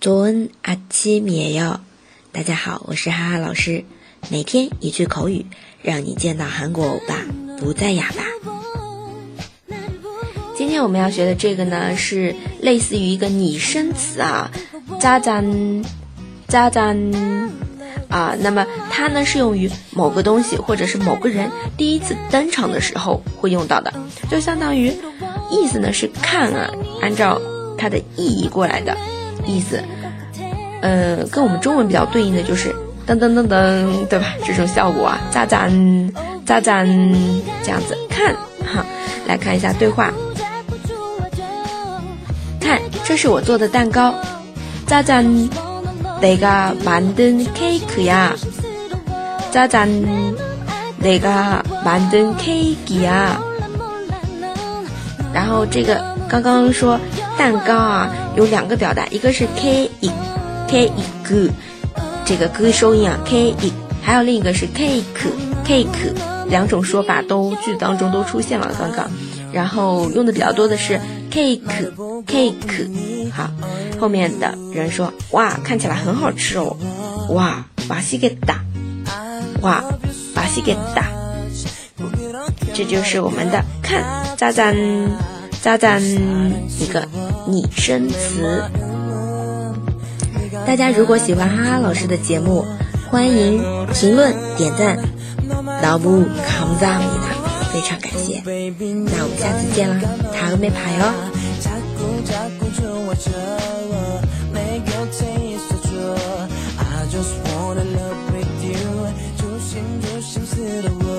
조은아침이에 요。 大家好，我是哈哈老师，每天一句口语，让你见到韩国欧巴不再哑巴。今天我们要学的这个呢，是类似于一个拟声词啊，짜잔짜 잔。 啊，那么它呢是用于某个东西或者是某个人第一次登场的时候会用到的，就相当于意思呢是看啊，按照它的意义过来的 意思，呃，跟我们中文比较对应的就是噔噔噔噔，对吧？这种效果啊，咋咋咋咋这样子看哈，来看一下对话，看，这是我做的蛋糕，咋咋。 내가 만든 케이크야. 짜잔. 내가 만든 케이크야. 然后这个刚刚说蛋糕啊， 有两个表达，一个是 cake cake 这个个收音啊，cake，还有另一个是 cake cake，两种说法都句当中都出现了，刚刚。然后用的比较多的是 cake cake，好，后面的人说哇，看起来很好吃哦，哇，巴西给打，哇，巴西给打，这就是我们的看，咋赞加赞一个拟声词。大家如果喜欢哈哈老师的节目，欢迎评论、点赞，老布扛赞你，非常感谢。那我们下次见了，塔罗没牌哦。I just wanna love with you，心的我。